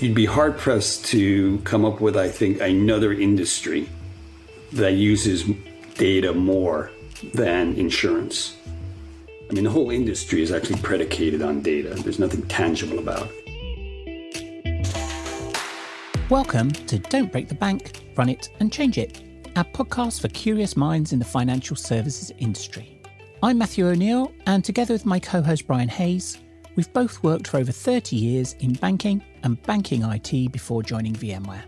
You'd be hard pressed to come up with, I think, another industry that uses data more than insurance. I mean, the whole industry is actually predicated on data. There's nothing tangible about it. Welcome to Don't Break the Bank, Run It and Change It, our podcast for curious minds in the financial services industry. I'm Matthew O'Neill, and together with my co host Brian Hayes, we've both worked for over 30 years in banking and banking IT before joining VMware.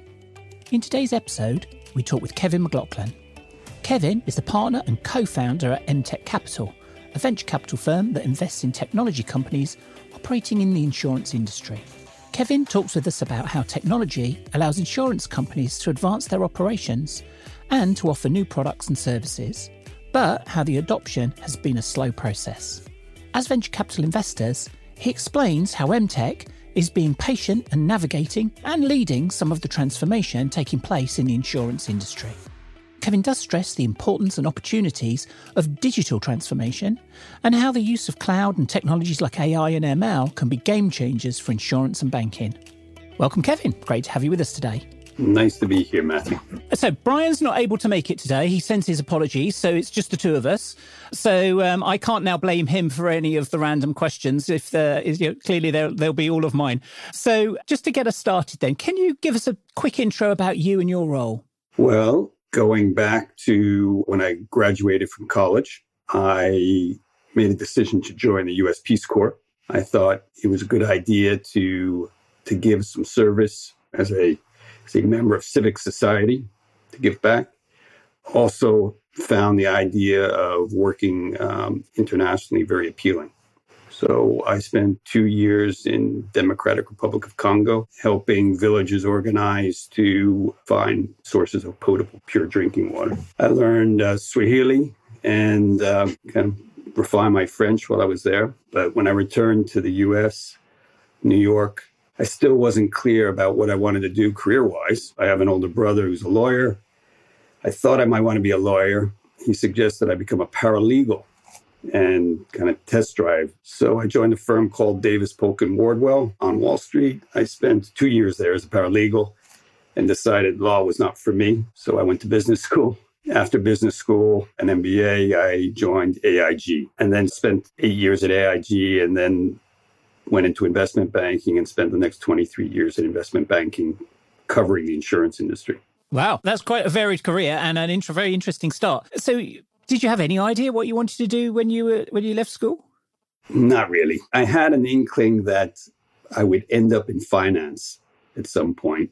In today's episode, we talk with Kevin McLoughlin. Kevin is the partner and co founder at MTech Capital, a venture capital firm that invests in technology companies operating in the insurance industry. Kevin talks with us about how technology allows insurance companies to advance their operations and to offer new products and services, but how the adoption has been a slow process. As venture capital investors, he explains how MTech is being patient and navigating and leading some of the transformation taking place in the insurance industry. Kevin does stress the importance and opportunities of digital transformation and how the use of cloud and technologies like AI and ML can be game changers for insurance and banking. Welcome, Kevin. Great to have you with us today. Nice to be here, Matthew. So, Brian's not able to make it today. He sends his apologies. So, it's just the two of us. So, um, I can't now blame him for any of the random questions. If there is, you know, clearly they'll, they'll be all of mine. So, just to get us started, then, can you give us a quick intro about you and your role? Well, going back to when I graduated from college, I made a decision to join the U.S. Peace Corps. I thought it was a good idea to to give some service as a as a member of civic society to give back. Also, found the idea of working um, internationally very appealing. So I spent two years in Democratic Republic of Congo, helping villages organize to find sources of potable, pure drinking water. I learned uh, Swahili and uh, kind of refined my French while I was there. But when I returned to the U.S., New York, I still wasn't clear about what I wanted to do career wise. I have an older brother who's a lawyer. I thought I might want to be a lawyer. He suggested I become a paralegal and kind of test drive. So I joined a firm called Davis Polk and Wardwell on Wall Street. I spent two years there as a paralegal and decided law was not for me. So I went to business school. After business school and MBA, I joined AIG and then spent eight years at AIG and then went into investment banking and spent the next 23 years in investment banking covering the insurance industry. Wow, that's quite a varied career and an int- very interesting start. So, did you have any idea what you wanted to do when you were when you left school? Not really. I had an inkling that I would end up in finance at some point,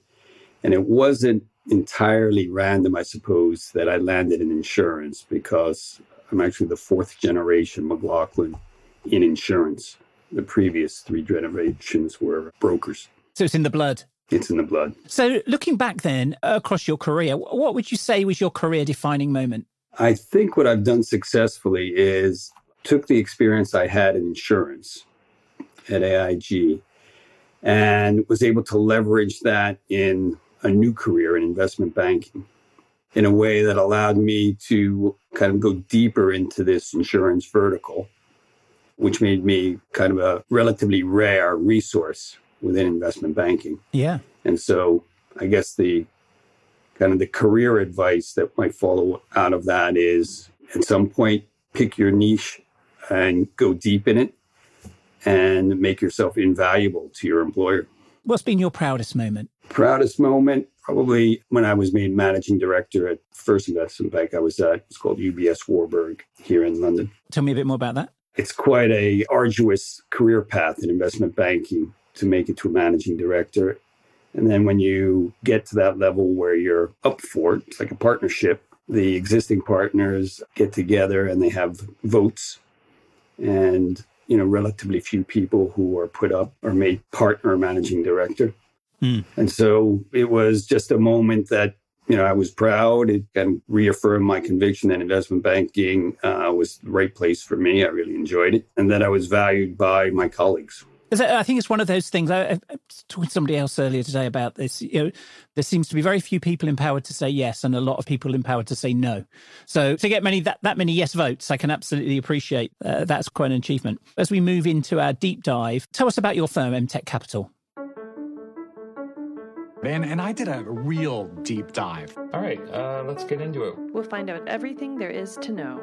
and it wasn't entirely random, I suppose, that I landed in insurance because I'm actually the fourth generation McLoughlin in insurance the previous three generations were brokers. So it's in the blood. It's in the blood. So looking back then across your career, what would you say was your career defining moment? I think what I've done successfully is took the experience I had in insurance at AIG and was able to leverage that in a new career in investment banking in a way that allowed me to kind of go deeper into this insurance vertical which made me kind of a relatively rare resource within investment banking. Yeah. And so I guess the kind of the career advice that might follow out of that is at some point pick your niche and go deep in it and make yourself invaluable to your employer. What's been your proudest moment? Proudest moment, probably when I was made managing director at First Investment Bank. I was at it's called UBS Warburg here in London. Tell me a bit more about that it's quite a arduous career path in investment banking to make it to a managing director. And then when you get to that level where you're up for it, it's like a partnership. The existing partners get together and they have votes and you know relatively few people who are put up or made partner managing director. Mm. And so it was just a moment that you know, I was proud. Of reaffirmed my conviction that investment banking uh, was the right place for me. I really enjoyed it, and that I was valued by my colleagues. I think it's one of those things. I, I talking to somebody else earlier today about this. You know, there seems to be very few people empowered to say yes, and a lot of people empowered to say no. So to get many that, that many yes votes, I can absolutely appreciate uh, that's quite an achievement. As we move into our deep dive, tell us about your firm, MTech Capital. And, and I did a real deep dive. All right, uh, let's get into it. We'll find out everything there is to know.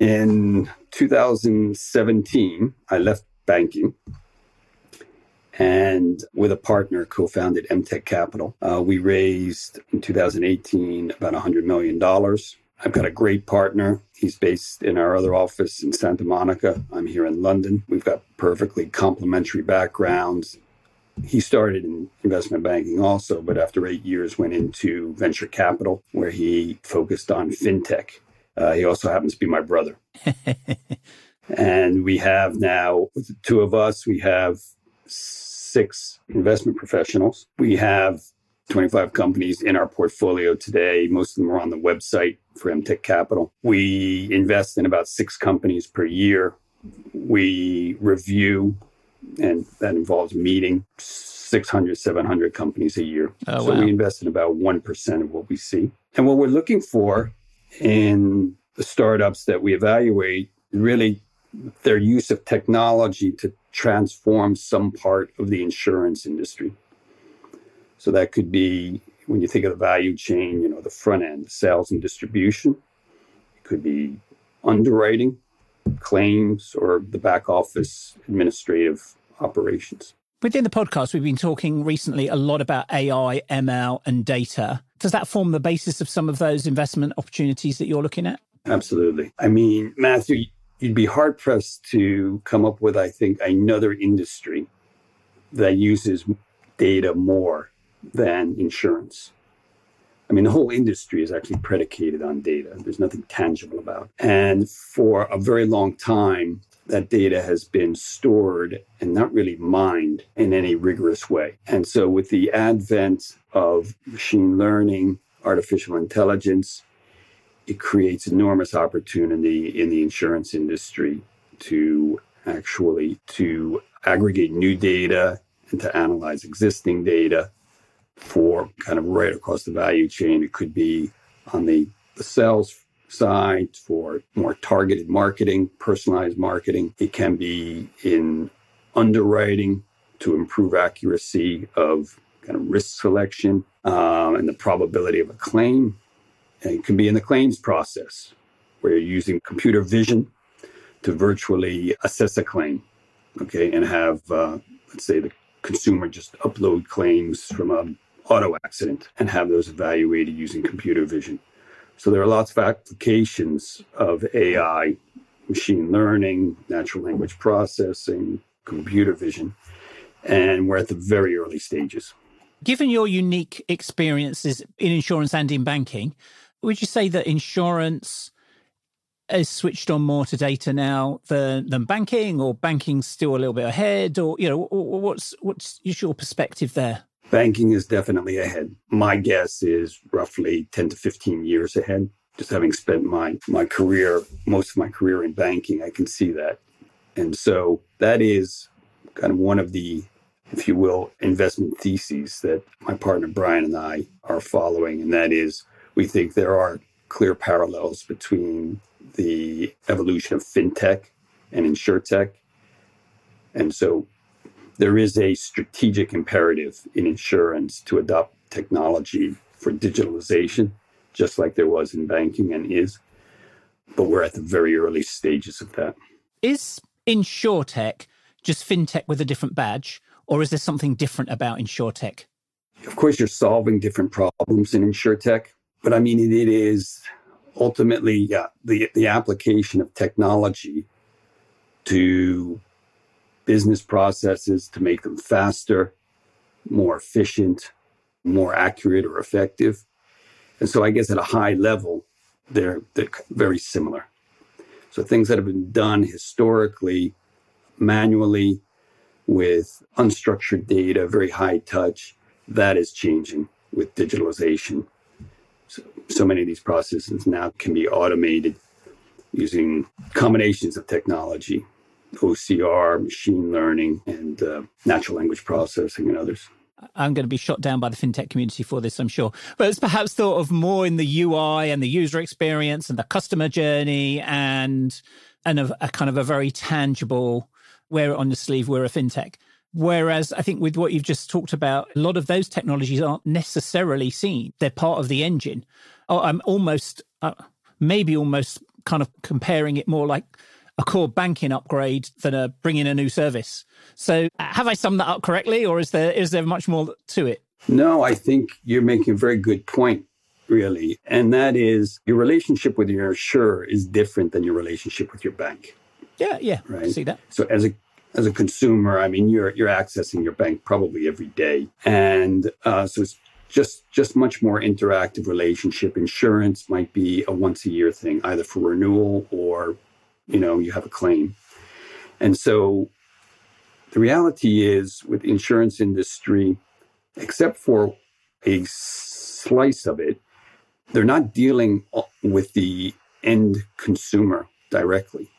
In 2017, I left banking and with a partner co-founded MTech Capital. Uh, we raised in 2018 about $100 million. I've got a great partner. He's based in our other office in Santa Monica. I'm here in London. We've got perfectly complementary backgrounds. He started in investment banking also, but after eight years went into venture capital, where he focused on fintech. Uh, he also happens to be my brother. and we have now, with the two of us, we have six investment professionals. We have 25 companies in our portfolio today. Most of them are on the website for MTech Capital. We invest in about six companies per year. We review, and that involves meeting 600, 700 companies a year. Oh, so wow. we invest in about 1% of what we see. And what we're looking for in the startups that we evaluate really their use of technology to transform some part of the insurance industry. So that could be when you think of the value chain, you know, the front end, sales and distribution. It could be underwriting, claims, or the back office administrative operations. Within the podcast, we've been talking recently a lot about AI, ML, and data. Does that form the basis of some of those investment opportunities that you're looking at? Absolutely. I mean, Matthew, you'd be hard pressed to come up with, I think, another industry that uses data more than insurance. I mean, the whole industry is actually predicated on data. There's nothing tangible about it. And for a very long time, that data has been stored and not really mined in any rigorous way. And so, with the advent of machine learning, artificial intelligence, it creates enormous opportunity in the insurance industry to actually to aggregate new data and to analyze existing data for kind of right across the value chain. It could be on the, the sales side for more targeted marketing, personalized marketing. It can be in underwriting to improve accuracy of kind of risk selection um, and the probability of a claim. And it can be in the claims process where you're using computer vision to virtually assess a claim, okay, and have, uh, let's say, the consumer just upload claims from a auto accident and have those evaluated using computer vision. So there are lots of applications of AI, machine learning, natural language processing, computer vision, and we're at the very early stages. Given your unique experiences in insurance and in banking, would you say that insurance is switched on more to data now than, than banking, or banking's still a little bit ahead, or you know, what's what's your perspective there? Banking is definitely ahead. My guess is roughly 10 to 15 years ahead. Just having spent my, my career, most of my career in banking, I can see that. And so that is kind of one of the, if you will, investment theses that my partner Brian and I are following. And that is we think there are clear parallels between the evolution of fintech and insurtech. And so there is a strategic imperative in insurance to adopt technology for digitalization, just like there was in banking and is. But we're at the very early stages of that. Is insurtech just fintech with a different badge, or is there something different about insurtech? Of course, you're solving different problems in insurtech, but I mean, it is ultimately yeah, the, the application of technology to business processes to make them faster, more efficient, more accurate or effective. And so I guess at a high level, they're, they're very similar. So things that have been done historically, manually, with unstructured data, very high touch, that is changing with digitalization. So, so many of these processes now can be automated using combinations of technology OCR, machine learning, and uh, natural language processing, and others. I'm going to be shot down by the fintech community for this, I'm sure. But it's perhaps thought of more in the UI and the user experience and the customer journey and and a, a kind of a very tangible wear it on your sleeve, we're a fintech. Whereas I think with what you've just talked about, a lot of those technologies aren't necessarily seen. They're part of the engine. I'm almost, uh, maybe almost kind of comparing it more like a core banking upgrade than a bringing a new service. So have I summed that up correctly, or is there is there much more to it? No, I think you're making a very good point, really. And that is your relationship with your insurer is different than your relationship with your bank. Yeah, yeah. Right. See that. So as a as a consumer, I mean, you're you're accessing your bank probably every day, and uh, so it's just just much more interactive relationship. Insurance might be a once a year thing, either for renewal or you know you have a claim, and so the reality is with the insurance industry, except for a slice of it, they're not dealing uh, with the end consumer directly.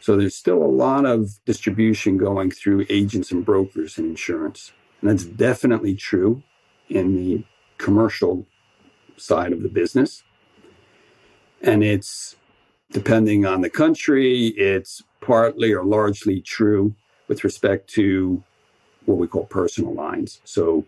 So there's still a lot of distribution going through agents and brokers in insurance. And that's definitely true in the commercial side of the business. And it's depending on the country, it's partly or largely true with respect to what we call personal lines. So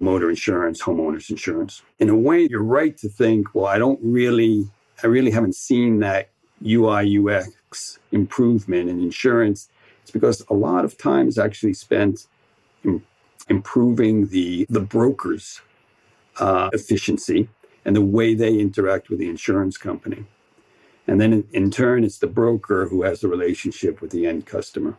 motor insurance, homeowners insurance. In a way, you're right to think, well, I don't really, I really haven't seen that UI UX improvement in insurance, it's because a lot of time is actually spent in improving the, the broker's uh, efficiency and the way they interact with the insurance company. And then in, in, turn, it's the broker who has the relationship with the end customer.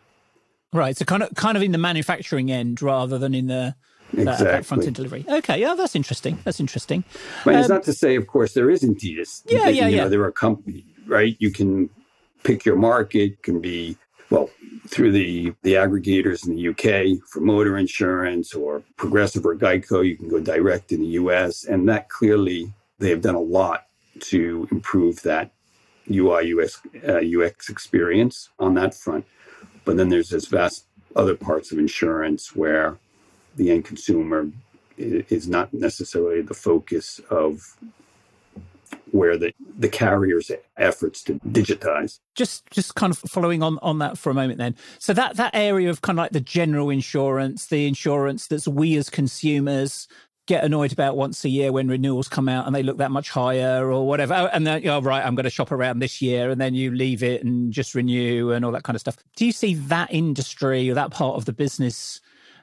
Right. So kind of kind of in the manufacturing end rather than in the exactly. that front end delivery. Okay, yeah, that's interesting. That's interesting. But um, it's not to say, of course, there isn't this. Yeah, yeah, you yeah. Know, there are companies, right? You can pick your market can be well through the the aggregators in the UK for motor insurance or Progressive or Geico. You can go direct in the US, and that clearly they have done a lot to improve that UI UX, uh, UX experience on that front. But then there's this vast other parts of insurance where the end consumer is not necessarily the focus of where the, the carrier's efforts to digitize. Just just kind of following on, on that for a moment then. So that, that area of kind of like the general insurance, the insurance that's we as consumers get annoyed about once a year when renewals come out and they look that much higher or whatever. Oh, and then, oh, right, I'm going to shop around this year. And then you leave it and just renew and all that kind of stuff. Do you see that industry or that part of the business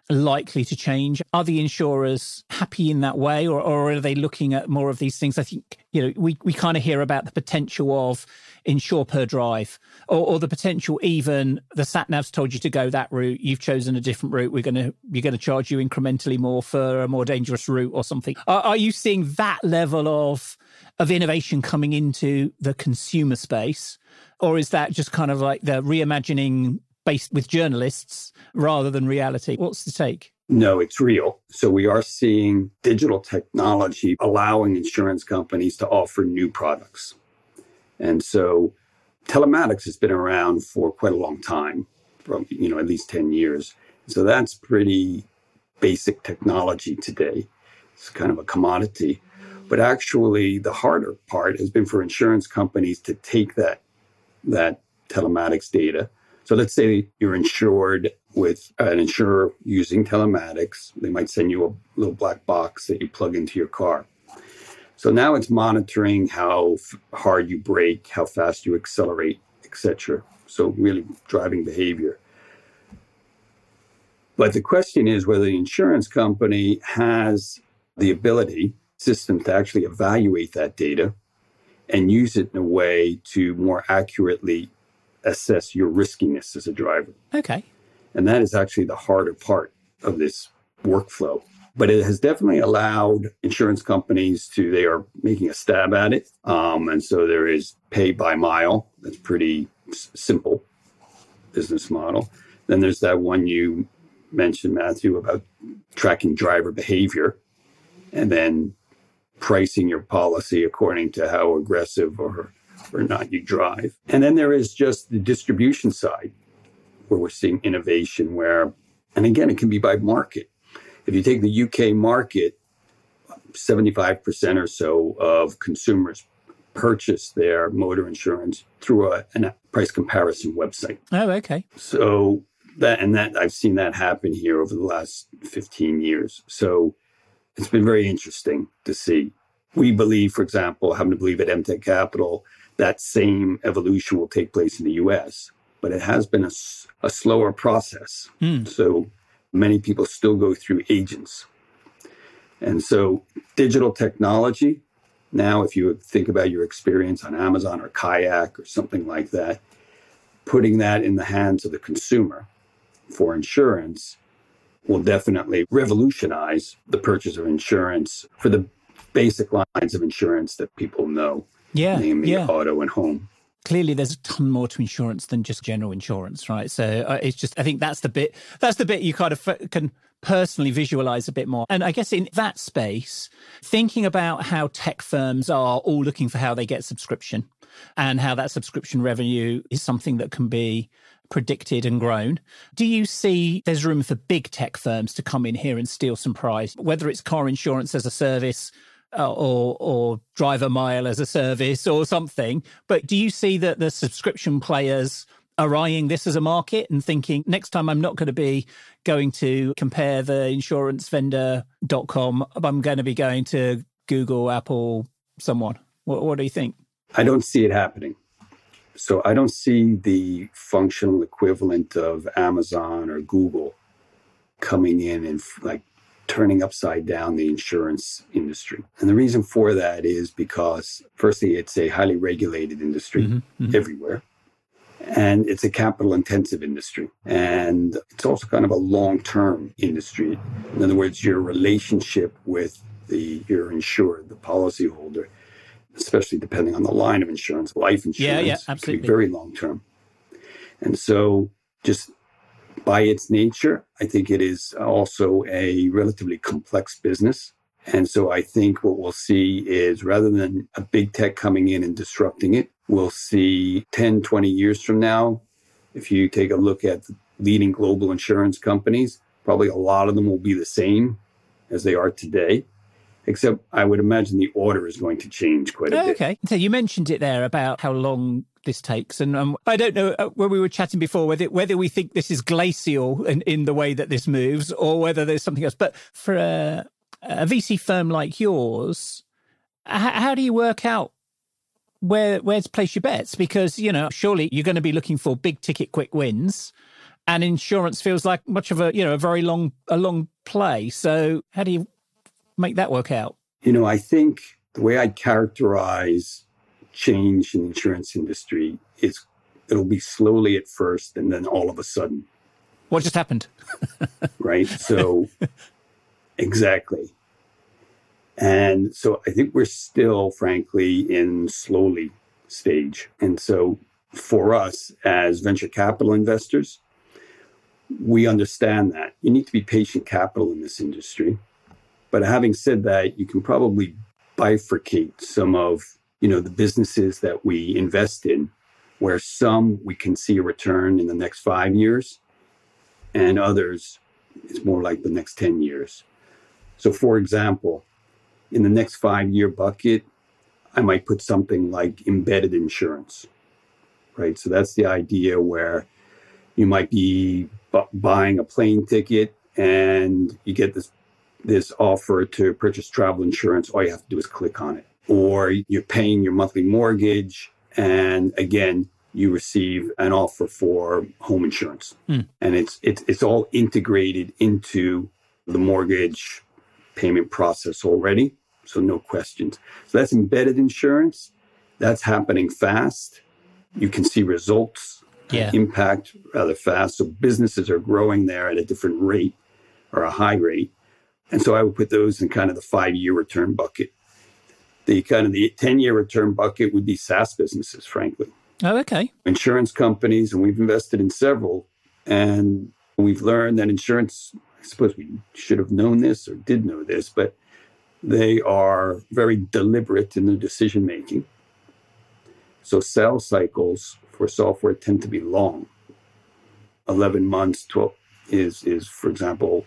likely to change? Are the insurers happy in that way, or, or are they looking at more of these things? I think you know we we kind of hear about the potential of insure per drive, or, or the potential even the sat nav's told you to go that route, you've chosen a different route. We're gonna you're gonna charge you incrementally more for a more dangerous route or something. Are, are you seeing that level of of innovation coming into the consumer space? Or is that just kind of like the reimagining based with journalists rather than reality. What's the take? No, it's real. So we are seeing digital technology allowing insurance companies to offer new products. And so telematics has been around for quite a long time, from you know, at least 10 years. So that's pretty basic technology today. It's kind of a commodity. But actually the harder part has been for insurance companies to take that that telematics data so let's say you're insured with uh, an insurer using telematics. They might send you a little black box that you plug into your car. So now it's monitoring how hard you brake, how fast you accelerate, etc. So really driving behavior. But the question is whether the insurance company has the ability system to actually evaluate that data and use it in a way to more accurately assess your riskiness as a driver. Okay. And that is actually the harder part of this workflow. But it has definitely allowed insurance companies to, they are making a stab at it. Um, and so there is pay by mile. That's pretty s- simple business model. Then there's that one you mentioned, Matthew, about tracking driver behavior and then pricing your policy according to how aggressive or or not you drive. And then there is just the distribution side where we're seeing innovation where, and again, it can be by market. If you take the UK market, 75% or so of consumers purchase their motor insurance through a, a price comparison website. Oh, okay. So that and that I've seen that happen here over the last 15 years. So it's been very interesting to see. We believe, for example, happen to believe at MTech Capital, that same evolution will take place in the US, but it has been a, a slower process. Mm. So many people still go through agents. And so digital technology, now if you think about your experience on Amazon or Kayak or something like that, putting that in the hands of the consumer for insurance will definitely revolutionize the purchase of insurance for the basic lines of insurance that people know, yeah, namely yeah. auto and home. Clearly, there's a ton more to insurance than just general insurance, right? So uh, it's just, I think that's the bit, that's the bit you kind of f- can personally visualize a bit more. And I guess in that space, thinking about how tech firms are all looking for how they get subscription and how that subscription revenue is something that can be predicted and grown. Do you see there's room for big tech firms to come in here and steal some prize, whether it's car insurance as a service? Uh, or or a mile as a service or something. But do you see that the subscription players are eyeing this as a market and thinking next time I'm not going to be going to compare the insurance vendor.com, I'm going to be going to Google, Apple, someone. What, what do you think? I don't see it happening. So I don't see the functional equivalent of Amazon or Google coming in and like turning upside down the insurance industry. And the reason for that is because, firstly, it's a highly regulated industry mm-hmm, mm-hmm. everywhere. And it's a capital intensive industry. And it's also kind of a long term industry. In other words, your relationship with the your insured, the policyholder, especially depending on the line of insurance, life insurance, yeah, yeah, absolutely. very long term. And so, just by its nature, I think it is also a relatively complex business. And so, I think what we'll see is rather than a big tech coming in and disrupting it, we'll see 10, 20 years from now, if you take a look at leading global insurance companies, probably a lot of them will be the same as they are today except I would imagine the order is going to change quite a bit. Okay. So you mentioned it there about how long this takes. And um, I don't know uh, when we were chatting before whether whether we think this is glacial in, in the way that this moves or whether there's something else. But for a, a VC firm like yours, how, how do you work out where where to place your bets? Because you know, surely you're going to be looking for big ticket, quick wins, and insurance feels like much of a you know a very long a long play. So how do you make that work out? You know, I think the way I characterize change in the insurance industry is it'll be slowly at first and then all of a sudden. What just happened? right. So, exactly. And so I think we're still, frankly, in slowly stage. And so for us as venture capital investors, we understand that you need to be patient capital in this industry. But having said that, you can probably bifurcate some of you know the businesses that we invest in, where some we can see a return in the next five years, and others it's more like the next 10 years. So for example, in the next five year bucket, I might put something like embedded insurance, right? So that's the idea where you might be bu- buying a plane ticket and you get this this offer to purchase travel insurance, all you have to do is click on it. Or you're paying your monthly mortgage, and again, you receive an offer for home insurance. Mm. And it's, it's, it's all integrated into the mortgage payment process already. So no questions. So that's embedded insurance. That's happening fast. You can see results yeah. impact rather fast. So businesses are growing there at a different rate or a high rate. And so I would put those in kind of the five year return bucket. The kind of the 10 year return bucket would be SaaS businesses, frankly. Oh, okay. Insurance companies, and we've invested in several. And we've learned that insurance, I suppose we should have known this or did know this, but they are very deliberate in their decision making. So sales cycles for software tend to be long. 11 months, 12 is, is for example,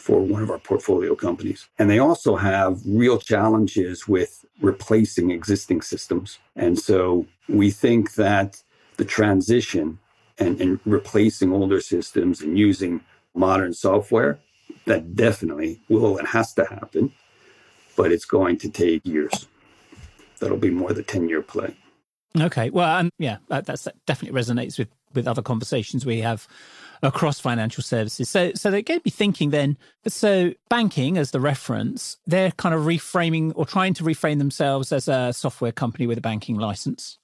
for one of our portfolio companies. And they also have real challenges with replacing existing systems. And so we think that the transition and, and replacing older systems and using modern software, that definitely will and has to happen, but it's going to take years. That'll be more the 10 year play. Okay. Well, um, yeah, that, that's, that definitely resonates with, with other conversations we have across financial services. So, so that gave me thinking then. So, banking as the reference, they're kind of reframing or trying to reframe themselves as a software company with a banking license.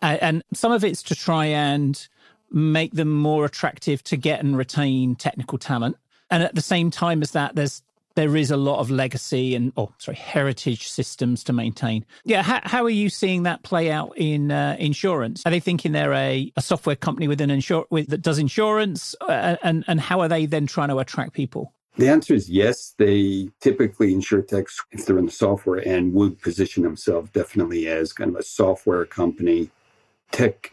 And some of it's to try and make them more attractive to get and retain technical talent. And at the same time as that, there's there is a lot of legacy and oh sorry heritage systems to maintain yeah how, how are you seeing that play out in uh, insurance are they thinking they're a, a software company with an insur- with that does insurance uh, and and how are they then trying to attract people the answer is yes. They typically, insurtechs, if they're in the software and would position themselves definitely as kind of a software company, tech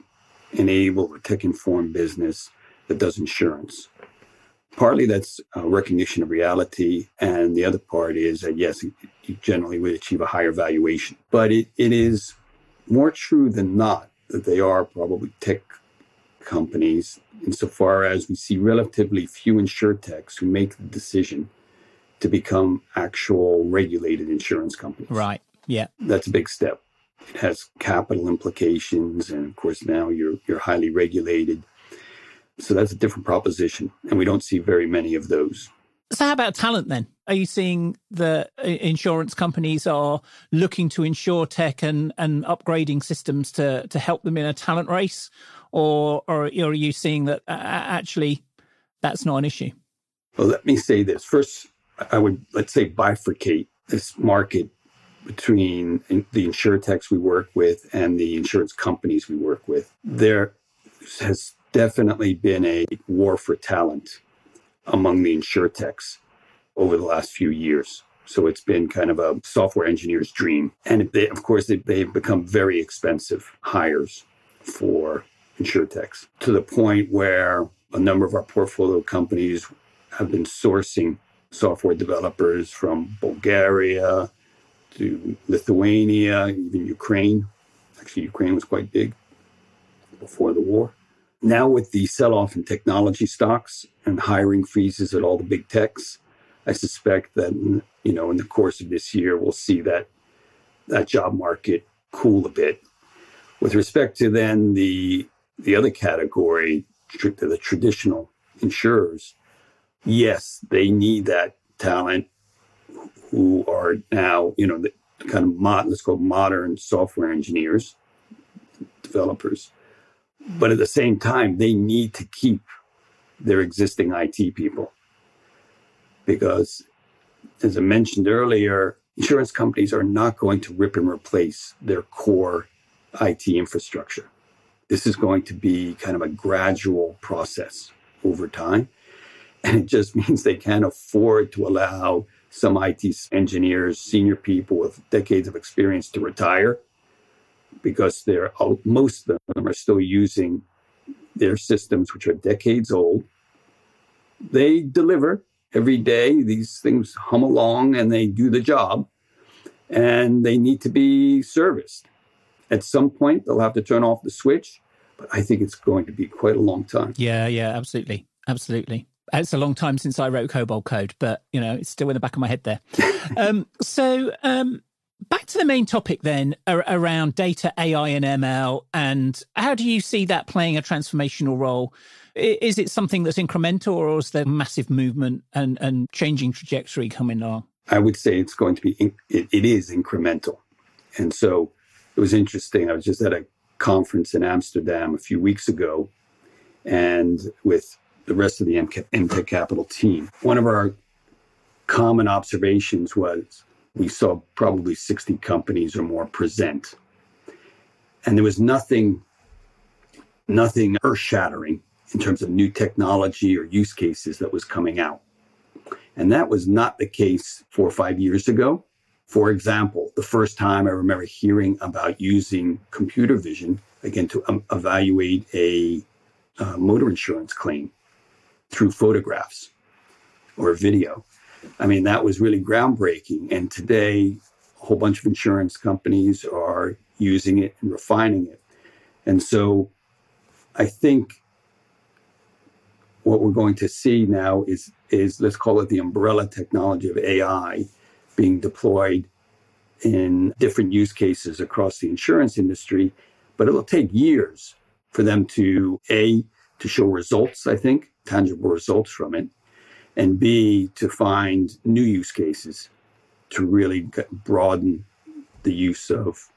enabled or tech informed business that does insurance. Partly that's a recognition of reality, and the other part is that yes, you generally would achieve a higher valuation. But it, it is more true than not that they are probably tech companies insofar as we see relatively few insurtechs who make the decision to become actual regulated insurance companies. Right. Yeah. That's a big step. It has capital implications, and of course now you're you're highly regulated. So that's a different proposition, and we don't see very many of those. So, how about talent then? Are you seeing the uh, insurance companies are looking to insurtech and, and upgrading systems to, to help them in a talent race? Or, or, are you seeing that uh, actually that's not an issue? Well, let me say this. First, I would, let's say, bifurcate this market between the insurtechs we work with and the insurance companies we work with. There has definitely been a war for talent among the insurtechs over the last few years. So it's been kind of a software engineer's dream. And they, of course, they, they've become very expensive hires for insurtechs to the point where a number of our portfolio companies have been sourcing software developers from Bulgaria to Lithuania, even Ukraine. Actually, Ukraine was quite big before the war. Now, with the sell off in technology stocks and hiring freezes at all the big techs, I suspect that you know in the course of this year we'll see that that job market cool a bit. With respect to then the the other category, the traditional insurers, yes, they need that talent who are now you know the kind of mod, let's call modern software engineers, developers but at the same time, they need to keep their existing IT people. Because, as I mentioned earlier, insurance companies are not going to rip and replace their core IT infrastructure. This is going to be kind of a gradual process over time. And it just means they can't afford to allow some IT engineers, senior people with decades of experience to retire because they're most of them are still using their systems, which are decades old. They deliver every day. These things hum along and they do the job, and they need to be serviced. At some point, they'll have to turn off the switch, but I think it's going to be quite a long time. Yeah, yeah, absolutely, absolutely. It's a long time since I wrote COBOL code, but you know, it's still in the back of my head there. um, so, um, Back to the main topic then around data, AI, and ML. And how do you see that playing a transformational role? Is it something that's incremental or is there massive movement and, and changing trajectory coming along? I would say it's going to be, it, it is incremental. And so it was interesting. I was just at a conference in Amsterdam a few weeks ago and with the rest of the MTech Capital team. One of our common observations was we saw probably 60 companies or more present. And there was nothing, nothing earth shattering in terms of new technology or use cases that was coming out. And that was not the case four or five years ago. For example, the first time I remember hearing about using computer vision, again, to um, evaluate a uh, motor insurance claim through photographs or video I mean, that was really groundbreaking. And today, a whole bunch of insurance companies are using it and refining it. And so I think what we're going to see now is is let's call it the umbrella technology of AI being deployed in different use cases across the insurance industry, but it'll take years for them to a to show results, I think, tangible results from it, and b to find new use cases to really broaden the use of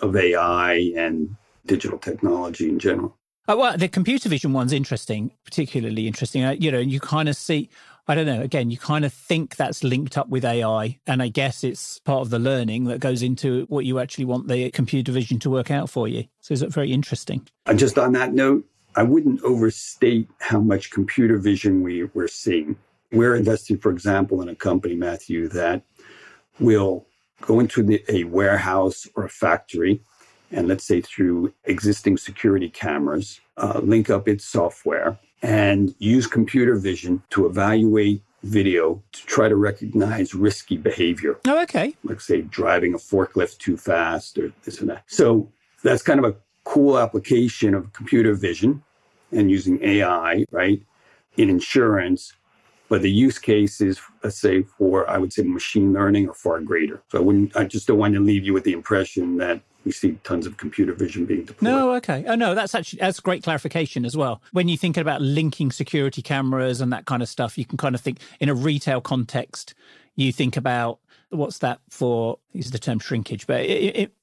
of AI and digital technology in general. Uh, well, the computer vision one's interesting, particularly interesting. Uh, you know, you kind of see, I don't know, again, you kind of think that's linked up with AI. And I guess it's part of the learning that goes into what you actually want the computer vision to work out for you. So it's very interesting. And just on that note, I wouldn't overstate how much computer vision we, we're seeing. We're investing, for example, in a company, Matthew, that will go into the, a warehouse or a factory and let's say through existing security cameras, uh, link up its software and use computer vision to evaluate video to try to recognize risky behavior. Oh, okay. Like say driving a forklift too fast or this and that. So that's kind of a cool application of computer vision and using AI, right, in insurance. But the use case is, let's say, for I would say machine learning or far greater. So I wouldn't. I just don't want to leave you with the impression that we see tons of computer vision being deployed. No, okay. Oh no, that's actually that's great clarification as well. When you think about linking security cameras and that kind of stuff, you can kind of think in a retail context. You think about what's that for? Use the term shrinkage, but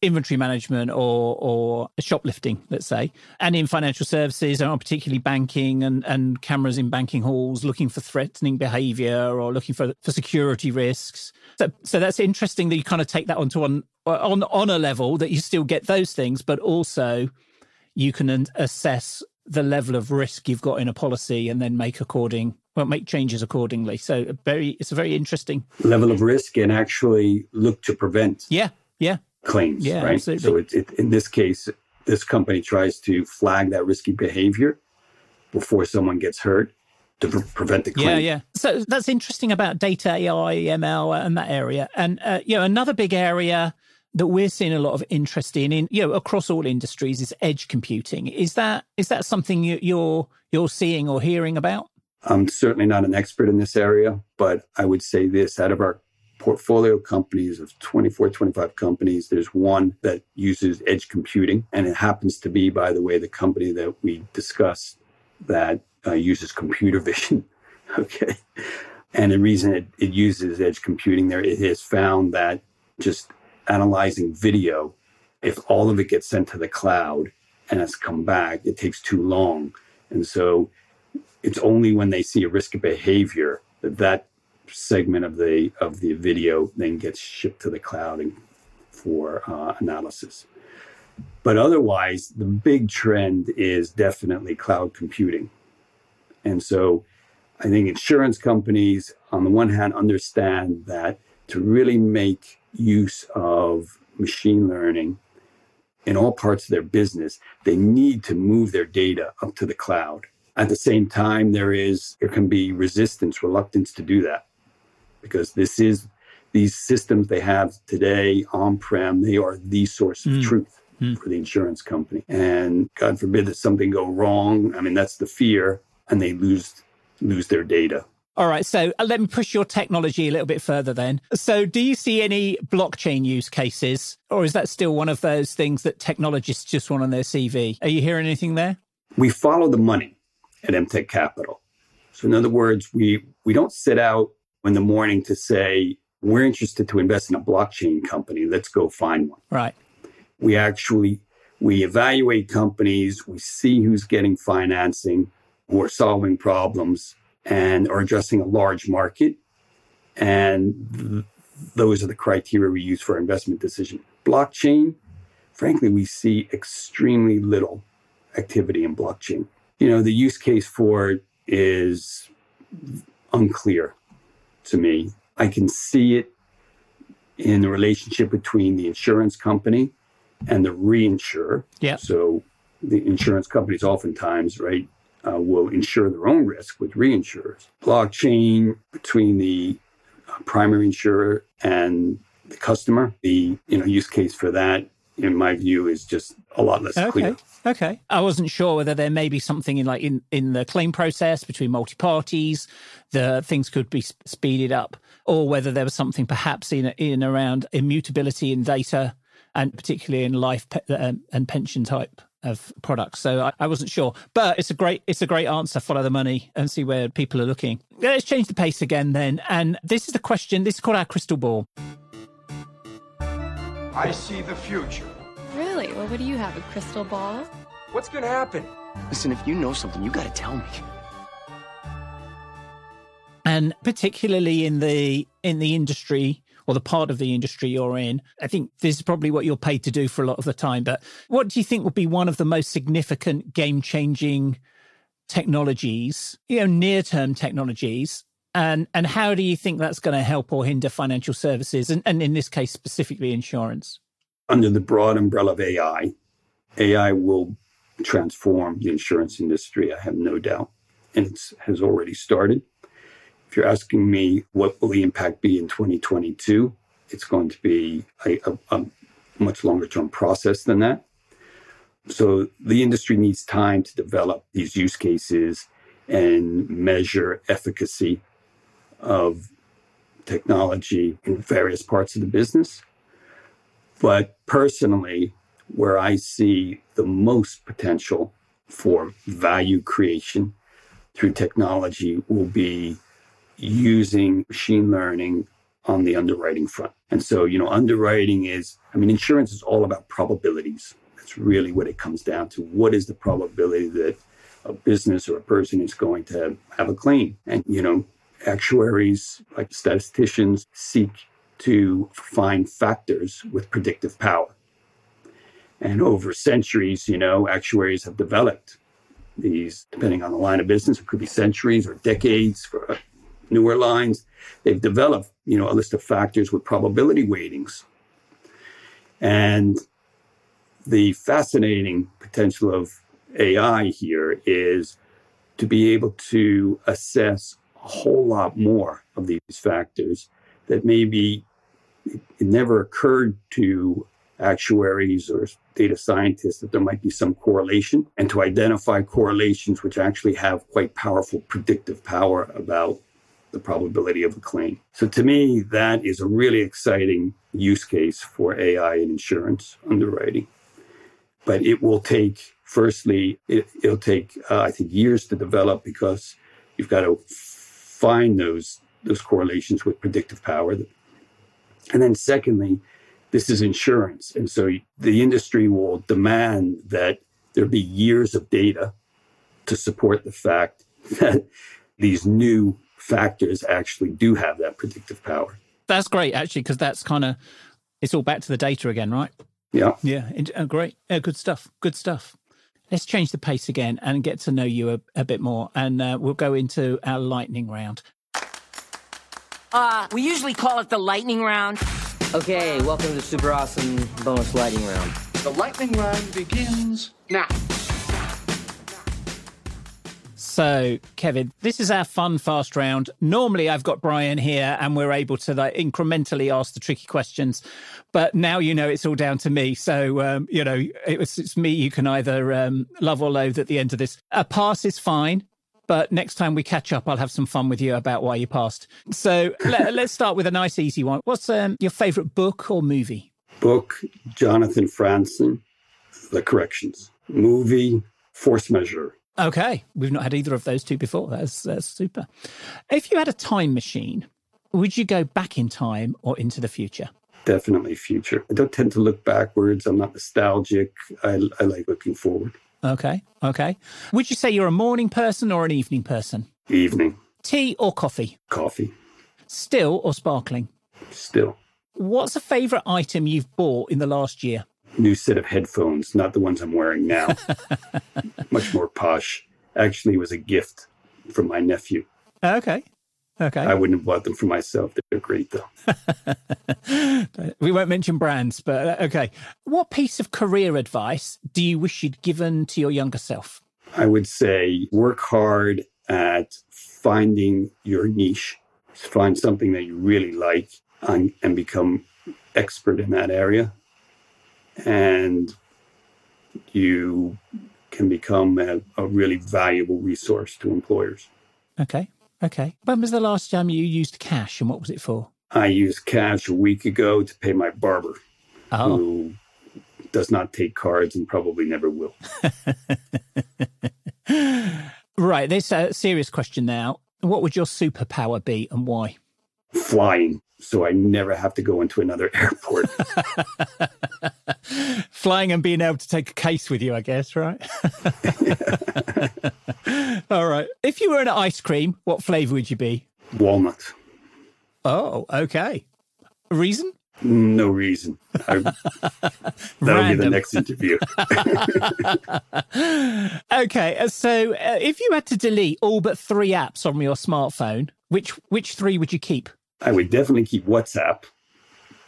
inventory management or or shoplifting, let's say, and in financial services, and particularly banking and and cameras in banking halls, looking for threatening behaviour or looking for for security risks. So, so that's interesting that you kind of take that onto one on on a level that you still get those things, but also you can assess the level of risk you've got in a policy and then make according well make changes accordingly. So very it's a very interesting level of risk and actually look to prevent. Yeah, yeah, claims. Yeah, right. Absolutely. So it, it, in this case, this company tries to flag that risky behavior before someone gets hurt to pre- prevent the claim. Yeah, yeah. So that's interesting about data, AI, ML, and that area. And uh, you know, another big area that we're seeing a lot of interest in, in you know, across all industries, is edge computing. Is that is that something you, you're you're seeing or hearing about? I'm certainly not an expert in this area, but I would say this: out of our portfolio companies of 24, 25 companies, there's one that uses edge computing, and it happens to be, by the way, the company that we discussed that uh, uses computer vision. okay. And the reason it, it uses edge computing there, it has found that just analyzing video, if all of it gets sent to the cloud and has come back, it takes too long. And so it's only when they see a risk of behavior that that segment of the of the video then gets shipped to the cloud and for uh, analysis. But otherwise, the big trend is definitely cloud computing. And so I think insurance companies, on the one hand, understand that to really make use of machine learning in all parts of their business, they need to move their data up to the cloud. At the same time, there is there can be resistance, reluctance to do that. Because this is these systems they have today on-prem, they are the source of mm. truth mm. for the insurance company. And God forbid that something go wrong. I mean, that's the fear and they lose lose their data. All right, so uh, let me push your technology a little bit further then. So, do you see any blockchain use cases, or is that still one of those things that technologists just want on their CV? Are you hearing anything there? We follow the money at MTech Capital. So, in other words, we we don't sit out in the morning to say we're interested to invest in a blockchain company. Let's go find one. Right. We actually we evaluate companies. We see who's getting financing who are solving problems and are addressing a large market. And th- those are the criteria we use for investment decision. Blockchain, frankly, we see extremely little activity in blockchain. You know, the use case for it is unclear to me. I can see it in the relationship between the insurance company and the reinsurer. Yeah. So the insurance companies oftentimes, right, uh, will insure their own risk with reinsurers. Blockchain between the uh, primary insurer and the customer. The you know use case for that in my view, is just a lot less Okay. clear. Okay. I wasn't sure whether there may be something in like in, in the claim process between multi parties, the things could be sp- speeded up, or whether there was something perhaps in in around immutability in data, and particularly in life pe- um, and pension type of products. So I, I wasn't sure, but it's a great it's a great answer. Follow the money and see where people are looking. Let's change the pace again then. And this is the question. This is called our crystal ball. I see the future. Really? Well, what do you have? A crystal ball? What's gonna happen? Listen, if you know something, you gotta tell me. and particularly in the in the industry or the part of the industry you're in i think this is probably what you're paid to do for a lot of the time but what do you think would be one of the most significant game changing technologies you know near term technologies and and how do you think that's going to help or hinder financial services and, and in this case specifically insurance Under the broad umbrella of AI, AI will transform the insurance industry, I have no doubt. And it has already started. If you're asking me what will the impact be in 2022, it's going to be a, a, a much longer term process than that. So the industry needs time to develop these use cases and measure efficacy of technology in various parts of the business. But personally, where I see the most potential for value creation through technology will be using machine learning on the underwriting front. And so, you know, underwriting is, I mean, insurance is all about probabilities. That's really what it comes down to. What is the probability that a business or a person is going to have a claim? And, you know, actuaries, like statisticians, seek to find factors with predictive power. And over centuries, you know, actuaries have developed these, depending on the line of business, it could be centuries or decades for uh, newer lines. They've developed, you know, a list of factors with probability weightings. And the fascinating potential of AI here is to be able to assess a whole lot more of these factors that maybe it never occurred to actuaries or data scientists that there might be some correlation and to identify correlations which actually have quite powerful predictive power about the probability of a claim. So to me, that is a really exciting use case for AI in insurance underwriting. But it will take, firstly, it, will take, uh, I think, years to develop because you've got to find those those correlations with predictive power. And then secondly, this is insurance. And so the industry will demand that there be years of data to support the fact that these new factors actually do have that predictive power. that's great actually because that's kind of it's all back to the data again right Yeah. Yeah, uh, great. Uh, good stuff. Good stuff. Let's change the pace again and get to know you a, a bit more. And uh, we'll go into our lightning round. Uh, we usually call it the lightning round. Okay, welcome to the super awesome bonus lightning round. The lightning round begins now. So, Kevin, this is our fun fast round. Normally, I've got Brian here and we're able to like incrementally ask the tricky questions. But now you know it's all down to me. So, um, you know, it was, it's me you can either um, love or loathe at the end of this. A pass is fine. But next time we catch up, I'll have some fun with you about why you passed. So let, let's start with a nice, easy one. What's um, your favorite book or movie? Book, Jonathan Franzen, The Corrections. Movie, Force Majeure. Okay, we've not had either of those two before. That's that's super. If you had a time machine, would you go back in time or into the future? Definitely future. I don't tend to look backwards. I'm not nostalgic. I, I like looking forward. Okay, okay. Would you say you're a morning person or an evening person? Evening, Tea or coffee? coffee, Still or sparkling? still. What's a favorite item you've bought in the last year? New set of headphones, not the ones I'm wearing now. Much more posh. Actually, it was a gift from my nephew. Okay, okay. I wouldn't have bought them for myself. They're great, though. we won't mention brands, but uh, okay. What piece of career advice do you wish you'd given to your younger self? I would say work hard at finding your niche, find something that you really like and, and become expert in that area. And you can become a, a really valuable resource to employers. Okay. Okay. When was the last time you used cash and what was it for? I used cash a week ago to pay my barber, Oh. who does not take cards and probably never will. Right. This a serious question now. What would your superpower be and why? Flying, so I never have to go into another airport. Flying and being able to take a case with you, I guess, right? All right. If you were an ice cream, what flavor would you be? Walnut. Oh, okay. Reason? No reason. I, that'll be the next interview. Okay, uh, so uh, if you had to delete all but three apps on your smartphone, which which three would you keep? I would definitely keep WhatsApp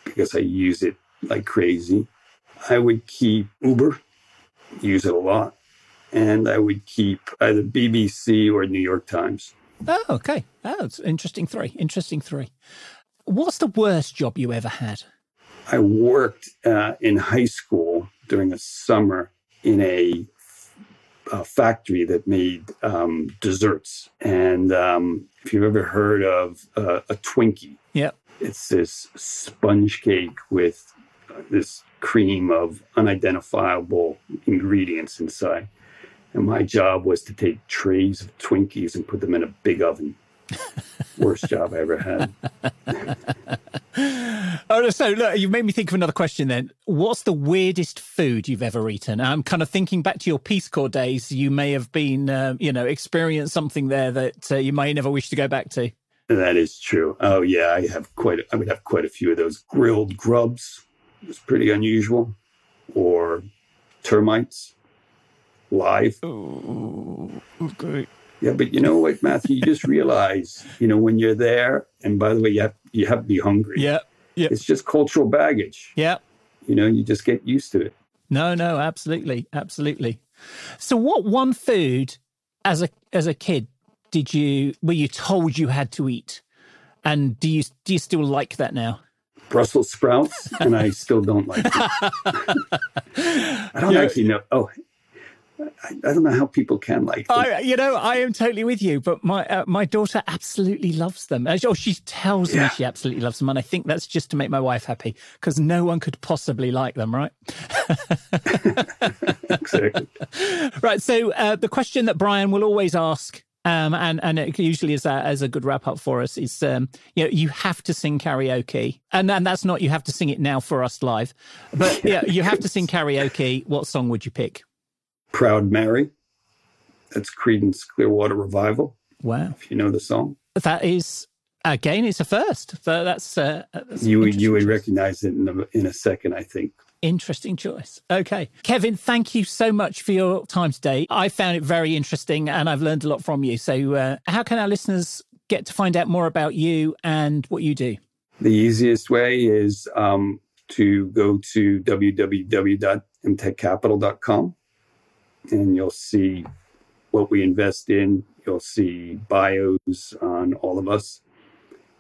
because I use it like crazy. I would keep Uber, use it a lot. And I would keep either BBC or New York Times. Oh, okay. Oh, it's interesting three. Interesting three. What's the worst job you ever had? I worked uh, in high school during a summer in a, a factory that made um, desserts. And um, if you've ever heard of uh, a Twinkie, Yep. it's this sponge cake with uh, this cream of unidentifiable ingredients inside. And my job was to take trays of Twinkies and put them in a big oven. Worst job I ever had. Oh, so look, you made me think of another question then. What's the weirdest food you've ever eaten? I'm kind of thinking back to your Peace Corps days. You may have been, uh, you know, experienced something there that uh, you may never wish to go back to. That is true. Oh yeah, I have quite. A, I would have quite a few of those grilled grubs. It's pretty unusual, or termites live. Oh, okay. Yeah, but you know what, Matthew? You just realize, you know, when you're there, and by the way, you have you have to be hungry. Yeah. Yeah. It's just cultural baggage. Yeah. You know, you just get used to it. No, no, absolutely, absolutely. So, what one food as a as a kid did you were you told you had to eat, and do you do you still like that now? Brussels sprouts, and I still don't like them. I don't actually know. Oh, I, I don't know how people can like them. I, you know, I am totally with you. But my uh, my daughter absolutely loves them. Uh, Oh, she tells me she absolutely loves them, and I think that's just to make my wife happy because no one could possibly like them, right? exactly. Right. So uh, the question that Brian will always ask, um, and and it usually is a, as a good wrap up for us, is um, you know you have to sing karaoke, and and that's not you have to sing it now for us live, but yeah, you have to sing karaoke. What song would you pick? Proud Mary. That's Creedence Clearwater Revival. Wow, If you know the song, that is again, it's a first. So that's, uh, that's you would you would recognize it in a, in a second. I think. Interesting choice. Okay. Kevin, thank you so much for your time today. I found it very interesting and I've learned a lot from you. So, uh, how can our listeners get to find out more about you and what you do? The easiest way is um, to go to www.mtechcapital.com and you'll see what we invest in. You'll see bios on all of us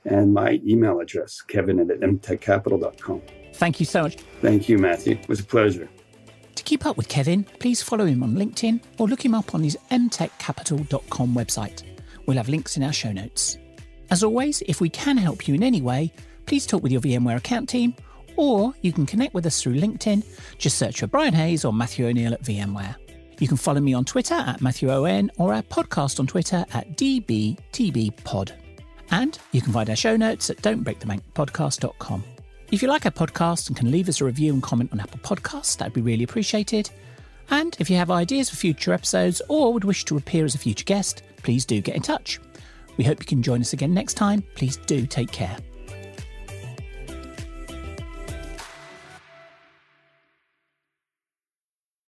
and my email address, kevin at mtechcapital.com. Thank you so much. Thank you, Matthew. It was a pleasure. To keep up with Kevin, please follow him on LinkedIn or look him up on his mtechcapital.com website. We'll have links in our show notes. As always, if we can help you in any way, please talk with your VMware account team or you can connect with us through LinkedIn. Just search for Brian Hayes or Matthew O'Neill at VMware. You can follow me on Twitter at Matthew ON or our podcast on Twitter at DBTBPod. And you can find our show notes at don'tbreakthebankpodcast.com. If you like our podcast and can leave us a review and comment on Apple Podcasts, that'd be really appreciated. And if you have ideas for future episodes or would wish to appear as a future guest, please do get in touch. We hope you can join us again next time. Please do take care.